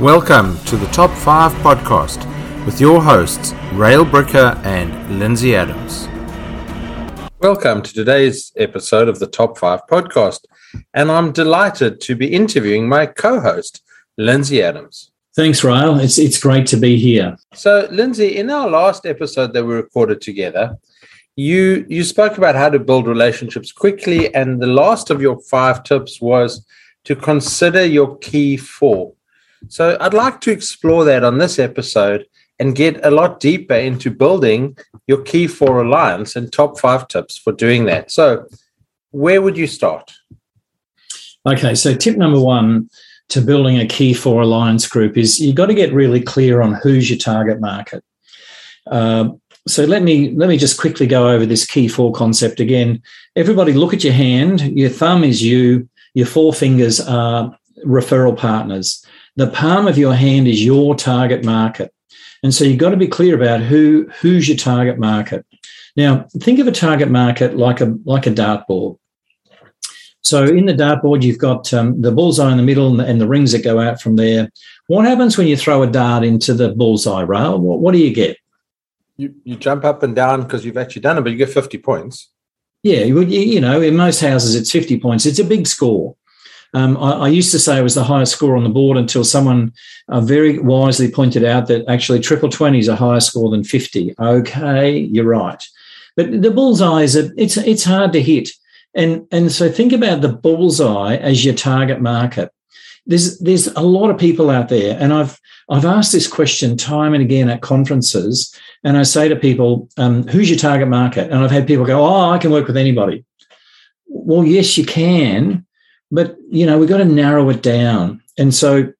Welcome to the Top 5 podcast with your hosts, Rail Bricker and Lindsay Adams. Welcome to today's episode of the Top 5 podcast, and I'm delighted to be interviewing my co host, Lindsay Adams. Thanks, Rail. It's, it's great to be here. So, Lindsay, in our last episode that we recorded together, you you spoke about how to build relationships quickly, and the last of your five tips was to consider your key four. So I'd like to explore that on this episode and get a lot deeper into building your key four alliance and top five tips for doing that. So, where would you start? Okay, so tip number one to building a key four alliance group is you've got to get really clear on who's your target market. Uh, so let me let me just quickly go over this key four concept again. Everybody, look at your hand. Your thumb is you. Your four fingers are referral partners. The palm of your hand is your target market. And so you've got to be clear about who who's your target market. Now, think of a target market like a like a dartboard. So in the dartboard, you've got um, the bullseye in the middle and the, and the, rings that go out from there. What happens when you throw a dart into the bullseye rail? What, what do you get? You, you jump up and down because you've actually done it, but you get 50 points. Yeah, you, you know, in most houses, it's 50 points. It's a big score. Um, I, I, used to say it was the highest score on the board until someone uh, very wisely pointed out that actually triple 20 is a higher score than 50. Okay, you're right. But the bullseye is a, it's it's hard to hit. And and so think about the bullseye as your target market. There's there's a lot of people out there, and I've I've asked this question time and again at conferences, and I say to people, um, "Who's your target market?" And I've had people go, "Oh, I can work with anybody." Well, yes, you can, but you know, we've got to narrow it down. And so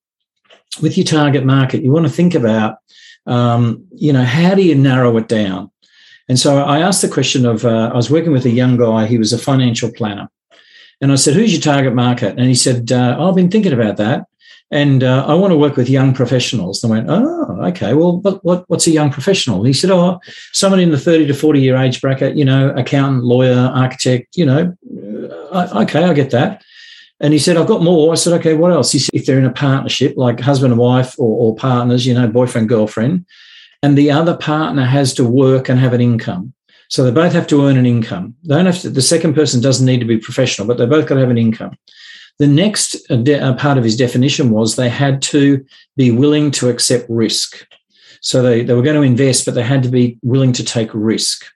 with your target market, you want to think about, um, you know, how do you narrow it down? And so I asked the question of, uh, I was working with a young guy, he was a financial planner. And I said, who's your target market? And he said, uh, I've been thinking about that. And uh, I want to work with young professionals. And I went, oh, okay. Well, what, what, what's a young professional? And he said, oh, someone in the 30 to 40 year age bracket, you know, accountant, lawyer, architect, you know, uh, okay, I get that. And he said, I've got more. I said, okay, what else? He said, if they're in a partnership, like husband and wife or, or partners, you know, boyfriend, girlfriend, and the other partner has to work and have an income. So they both have to earn an income. They don't have to, the second person doesn't need to be professional, but they both got to have an income. The next uh, uh, part of his definition was they had to be willing to accept risk. So they, they were going to invest, but they had to be willing to take risk.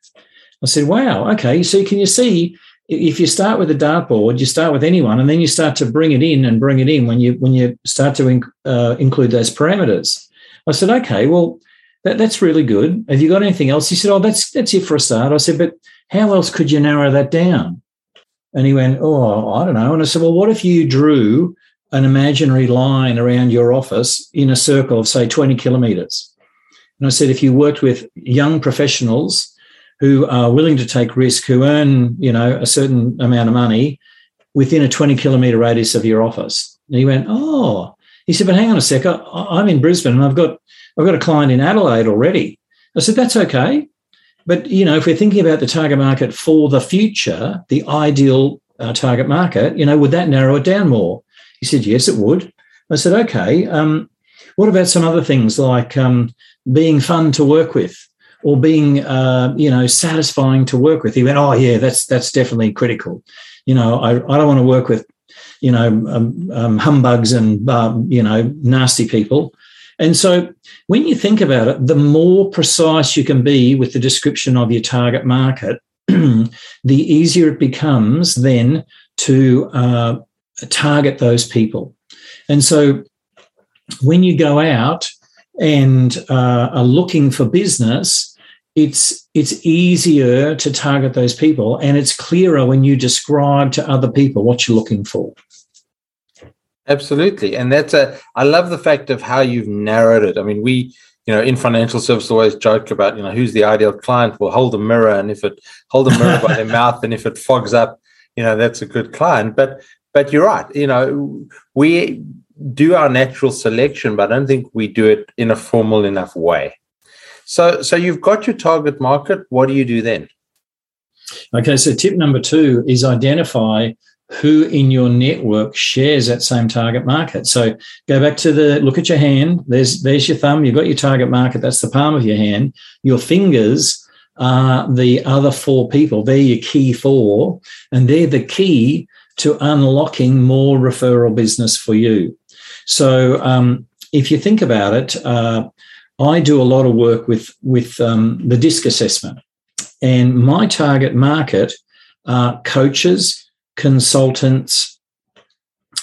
I said, wow, okay. So can you see if you start with a dartboard, you start with anyone, and then you start to bring it in and bring it in when you when you start to inc- uh, include those parameters. I said, okay, well, that, that's really good. Have you got anything else? He said, oh, that's that's it for a start. I said, but how else could you narrow that down? And he went, oh, I don't know. And I said, well, what if you drew an imaginary line around your office in a circle of say 20 kilometers? And I said, if you worked with young professionals who are willing to take risk, who earn, you know, a certain amount of money within a 20 kilometer radius of your office. And he went, Oh, he said, but hang on a sec. I, am in Brisbane and I've got, I've got a client in Adelaide already. I said, that's okay. But, you know, if we're thinking about the target market for the future, the ideal uh, target market, you know, would that narrow it down more? He said, yes, it would. I said, okay. Um, what about some other things like um, being fun to work with? Or being uh, you know satisfying to work with. He went, oh yeah, that's that's definitely critical. You know, I, I don't want to work with you know um, um, humbugs and um, you know nasty people. And so when you think about it, the more precise you can be with the description of your target market, the easier it becomes then to uh, target those people. And so when you go out and uh, are looking for business, it's it's easier to target those people and it's clearer when you describe to other people what you're looking for. Absolutely. And that's a i love the fact of how you've narrowed it. I mean we you know in financial services always joke about you know who's the ideal client? Will hold a mirror and if it hold a mirror by their mouth and if it fogs up you know that's a good client. But but you're right. You know we do our natural selection but i don't think we do it in a formal enough way so, so you've got your target market. What do you do then? Okay, so tip number two is identify who in your network shares that same target market. So go back to the look at your hand. There's there's your thumb. You've got your target market. That's the palm of your hand. Your fingers are the other four people. They're your key four, and they're the key to unlocking more referral business for you. So um, if you think about it, uh, I do a lot of work with with um, the DISC assessment, and my target market are coaches, consultants,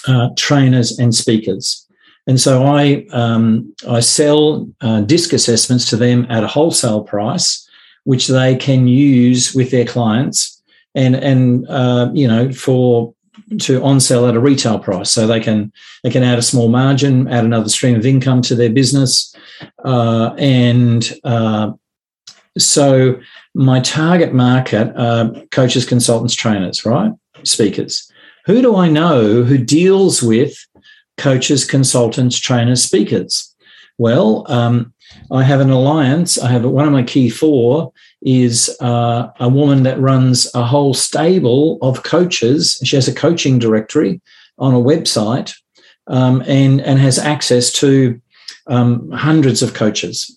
uh, trainers, and speakers. And so I um, I sell uh, DISC assessments to them at a wholesale price, which they can use with their clients, and and uh, you know for to on sell at a retail price, so they can they can add a small margin, add another stream of income to their business, uh, and uh, so my target market are coaches, consultants, trainers, right? Speakers. Who do I know who deals with coaches, consultants, trainers, speakers? Well, um, I have an alliance. I have one of my key four is uh, a woman that runs a whole stable of coaches. She has a coaching directory on a website um, and and has access to um, hundreds of coaches.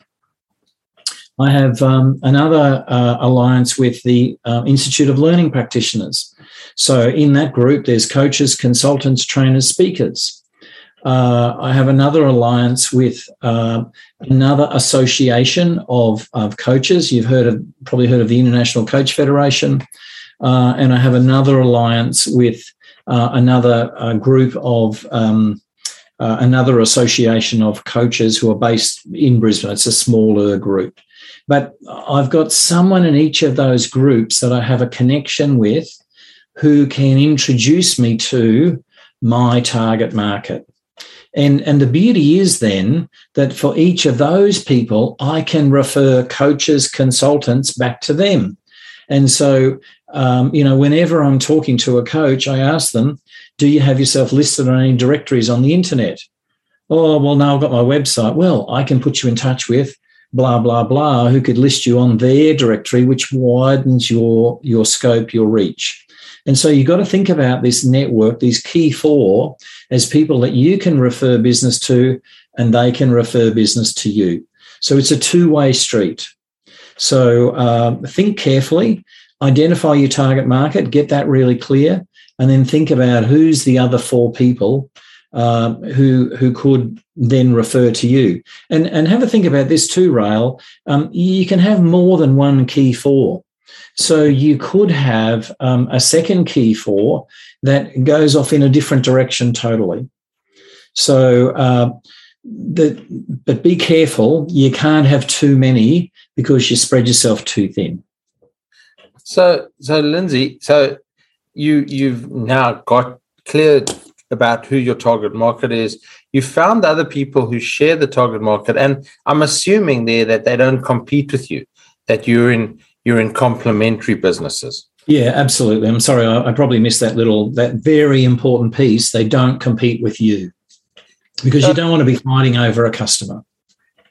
I have um, another uh, alliance with the uh, Institute of Learning Practitioners. So in that group, there's coaches, consultants, trainers, speakers. Uh, I have another alliance with uh, another association of, of coaches. You've heard of probably heard of the International Coach Federation, uh, and I have another alliance with uh, another uh, group of um, uh, another association of coaches who are based in Brisbane. It's a smaller group, but I've got someone in each of those groups that I have a connection with who can introduce me to my target market. And, and the beauty is then that for each of those people, I can refer coaches, consultants back to them. And so, um, you know, whenever I'm talking to a coach, I ask them, do you have yourself listed on any directories on the internet? Oh, well, now I've got my website. Well, I can put you in touch with blah, blah, blah, who could list you on their directory, which widens your, your scope, your reach. And so you've got to think about this network, these key four, as people that you can refer business to and they can refer business to you. So it's a two way street. So uh, think carefully, identify your target market, get that really clear, and then think about who's the other four people uh, who who could then refer to you. And and have a think about this too, Rail. Um, you can have more than one key four. So you could have um, a second key four that goes off in a different direction totally. So, uh, the, but be careful. You can't have too many because you spread yourself too thin. So, so Lindsay, so you you've now got clear about who your target market is. You found other people who share the target market, and I'm assuming there that they don't compete with you. That you're in you're in complementary businesses. Yeah, absolutely. I'm sorry, I, I, probably missed that little, that very important piece. They don't compete with you because so, you don't want to be fighting over a customer.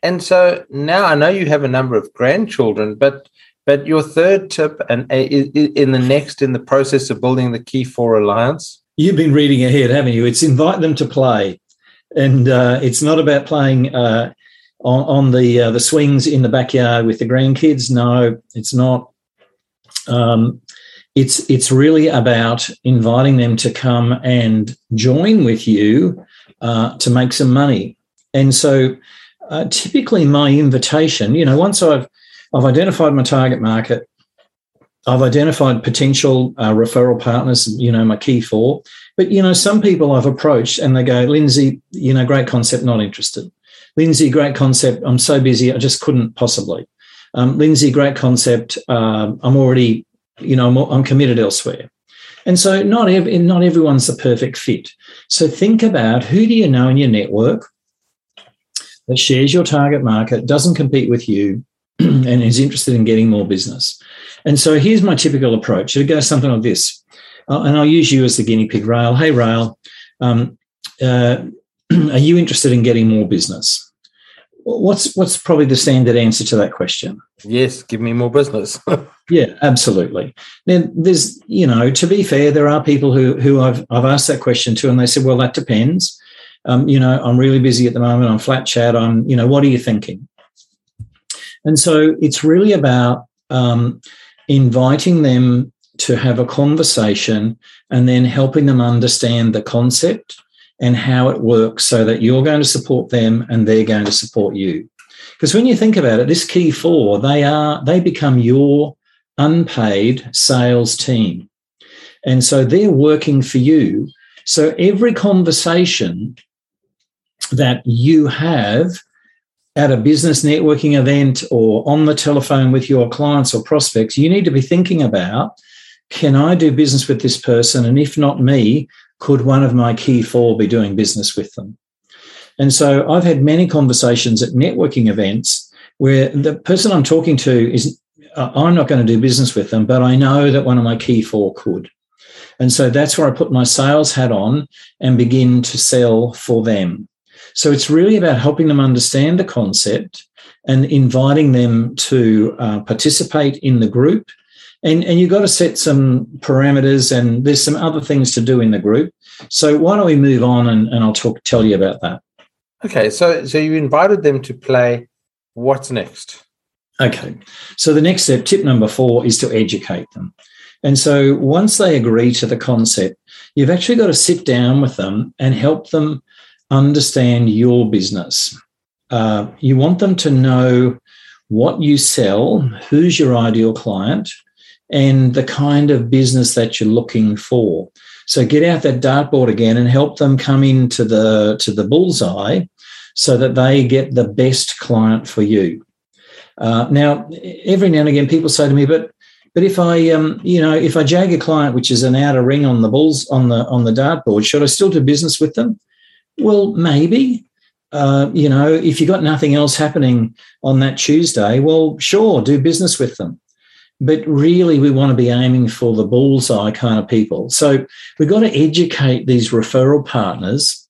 And so now I know you have a number of grandchildren, but but your third tip and uh, in the next in the process of building the key four alliance. You've been reading ahead, haven't you? It's invite them to play, and uh, it's not about playing uh, on, on the uh, the swings in the backyard with the grandkids. No, it's not. Um, it's it's really about inviting them to come and join with you uh, to make some money. And so, uh, typically, my invitation, you know, once I've I've identified my target market, I've identified potential uh, referral partners, you know, my key four. But you know, some people I've approached and they go, Lindsay, you know, great concept, not interested. Lindsay, great concept. I'm so busy, I just couldn't possibly. Um, Lindsay, great concept. Uh, I'm already, you know, I'm, I'm, committed elsewhere. And so not, not everyone's the perfect fit. So think about who do you know in your network that shares your target market, doesn't compete with you, and is interested in getting more business. And so here's my typical approach. It goes something like this. Uh, and I'll use you as the guinea pig, Rail. Hey, Rail, um, uh, are you interested in getting more business? what's what's probably the standard answer to that question? Yes, give me more business. yeah, absolutely. Then there's, you know, to be fair, there are people who who I've I've asked that question to, and they said, well, that depends. Um, you know, I'm really busy at the moment. I'm flat chat. I'm, you know, what are you thinking? And so it's really about um, inviting them to have a conversation and then helping them understand the concept and how it works so that you're going to support them and they're going to support you. Because when you think about it, this key four, they are they become your unpaid sales team. And so they're working for you. So every conversation that you have at a business networking event or on the telephone with your clients or prospects, you need to be thinking about can I do business with this person? And if not me, could one of my key four be doing business with them? And so I've had many conversations at networking events where the person I'm talking to is, uh, I'm not going to do business with them, but I know that one of my key four could. And so that's where I put my sales hat on and begin to sell for them. So it's really about helping them understand the concept and inviting them to uh, participate in the group and and you've got to set some parameters and there's some other things to do in the group. So why don't we move on and, and i'll talk tell you about that. Okay so so you invited them to play what's next? Okay so the next step tip number four is to educate them. And so once they agree to the concept you've actually got to sit down with them and help them understand your business. Uh, you want them to know what you sell who's your ideal client and the kind of business that you're looking for. So get out that dartboard again and help them come into the to the bullseye so that they get the best client for you. Uh, now, every now and again, people say to me, "But, but if I, um, you know, if I jag a client which is an outer ring on the bulls on the on the dartboard, should I still do business with them?" Well, maybe. Uh, you know, if you got nothing else happening on that Tuesday, well, sure, do business with them but really we want to be aiming for the bullseye kind of people. So we've got to educate these referral partners.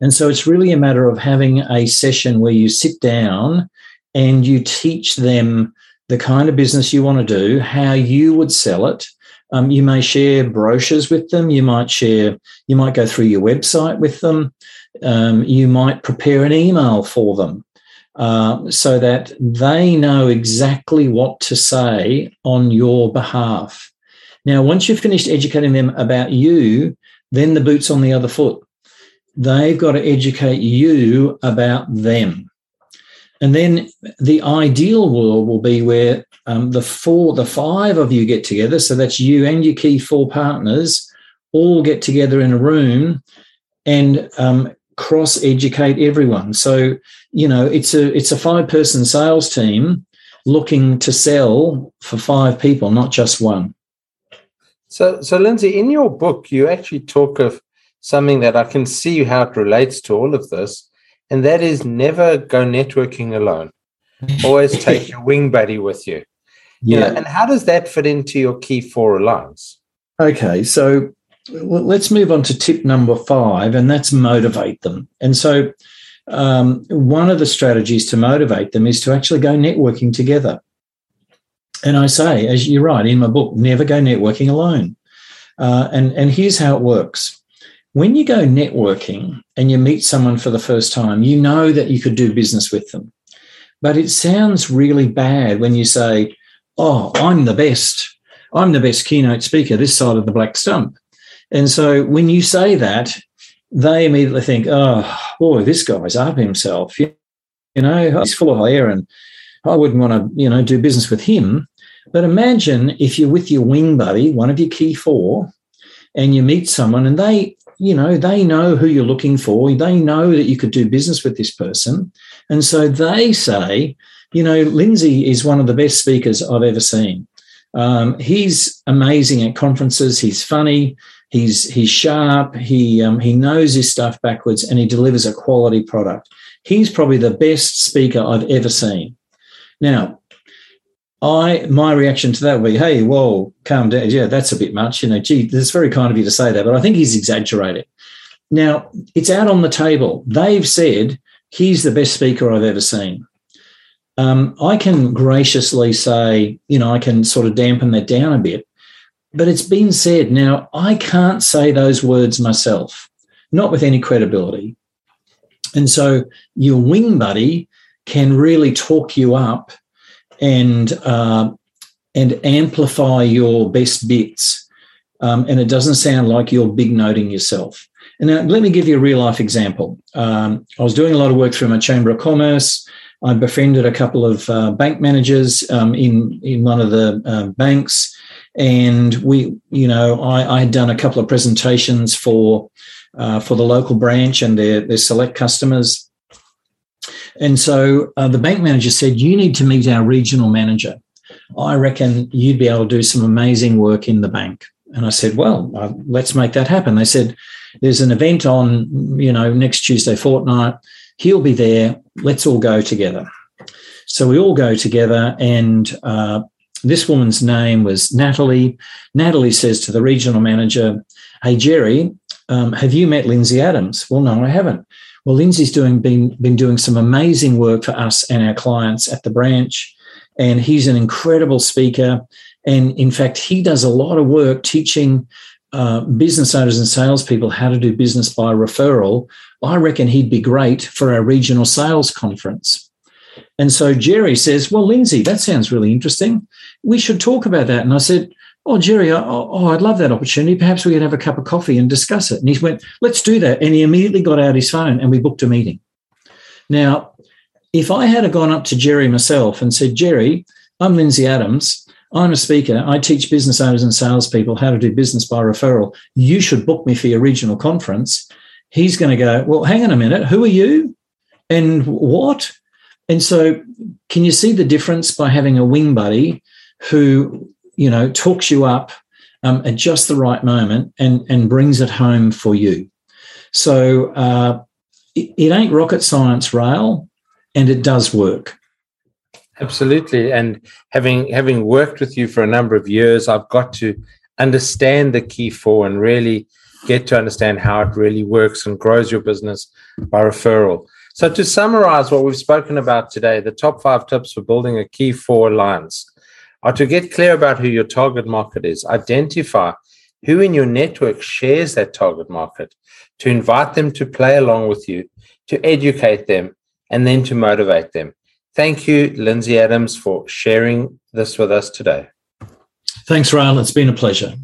And so it's really a matter of having a session where you sit down and you teach them the kind of business you want to do, how you would sell it. Um, you may share brochures with them. You might share, you might go through your website with them. Um, you might prepare an email for them. Uh, so that they know exactly what to say on your behalf. Now, once you've finished educating them about you, then the boot's on the other foot. They've got to educate you about them. And then the ideal world will be where um, the four, the five of you get together. So that's you and your key four partners all get together in a room and um, cross educate everyone. So, you know, it's a it's a five person sales team looking to sell for five people, not just one. So, so Lindsay, in your book, you actually talk of something that I can see how it relates to all of this, and that is never go networking alone. Always take your wing buddy with you. Yeah. You know, and how does that fit into your key four alliance? Okay, so let's move on to tip number five, and that's motivate them. And so, um, one of the strategies to motivate them is to actually go networking together. And I say, as you're right in my book, never go networking alone. Uh, and and here's how it works: when you go networking and you meet someone for the first time, you know that you could do business with them. But it sounds really bad when you say, "Oh, I'm the best. I'm the best keynote speaker this side of the black stump." And so when you say that, they immediately think, oh, boy, this guy's up himself. You, know, he's full of air and I wouldn't want to, you know, do business with him. But imagine if you're with your wing buddy, one of your key four, and you meet someone and they, you know, they know who you're looking for. They know that you could do business with this person. And so they say, you know, Lindsay is one of the best speakers I've ever seen. Um, he's amazing at conferences. He's funny. He's he's sharp. He um, he knows his stuff backwards, and he delivers a quality product. He's probably the best speaker I've ever seen. Now, I my reaction to that would be, "Hey, whoa, calm down. Yeah, that's a bit much. You know, gee, that's very kind of you to say that, but I think he's exaggerated." Now, it's out on the table. They've said he's the best speaker I've ever seen. Um, I can graciously say, you know, I can sort of dampen that down a bit, but it's been said. Now, I can't say those words myself, not with any credibility. And so your wing buddy can really talk you up and uh, and amplify your best bits. Um, and it doesn't sound like you're big noting yourself. And now, let me give you a real life example. Um, I was doing a lot of work through my Chamber of Commerce. I befriended a couple of uh, bank managers um, in in one of the uh, banks, and we, you know, I, I, had done a couple of presentations for uh, for the local branch and their their select customers. And so uh, the bank manager said, "You need to meet our regional manager. I reckon you'd be able to do some amazing work in the bank." And I said, "Well, uh, let's make that happen." They said, "There's an event on, you know, next Tuesday fortnight." He'll be there. Let's all go together. So we all go together, and uh, this woman's name was Natalie. Natalie says to the regional manager, Hey, Jerry, um, have you met Lindsay Adams? Well, no, I haven't. Well, Lindsay's doing been, been doing some amazing work for us and our clients at the branch. And he's an incredible speaker. And in fact, he does a lot of work teaching uh, business owners and salespeople how to do business by referral, I reckon he'd be great for our regional sales conference. And so Jerry says, Well, Lindsay, that sounds really interesting. We should talk about that. And I said, Oh, Jerry, oh, oh, I'd love that opportunity. Perhaps we could have a cup of coffee and discuss it. And he went, Let's do that. And he immediately got out his phone and we booked a meeting. Now, if I had gone up to Jerry myself and said, Jerry, I'm Lindsay Adams. I'm a speaker. I teach business owners and salespeople how to do business by referral. You should book me for your regional conference. He's going to go, Well, hang on a minute. Who are you? And what? And so, can you see the difference by having a wing buddy who, you know, talks you up um, at just the right moment and, and brings it home for you? So, uh, it, it ain't rocket science, Rail, and it does work. Absolutely. And having having worked with you for a number of years, I've got to understand the key four and really get to understand how it really works and grows your business by referral. So to summarize what we've spoken about today, the top five tips for building a key four alliance are to get clear about who your target market is, identify who in your network shares that target market, to invite them to play along with you, to educate them, and then to motivate them. Thank you, Lindsay Adams, for sharing this with us today. Thanks, Ryan. It's been a pleasure.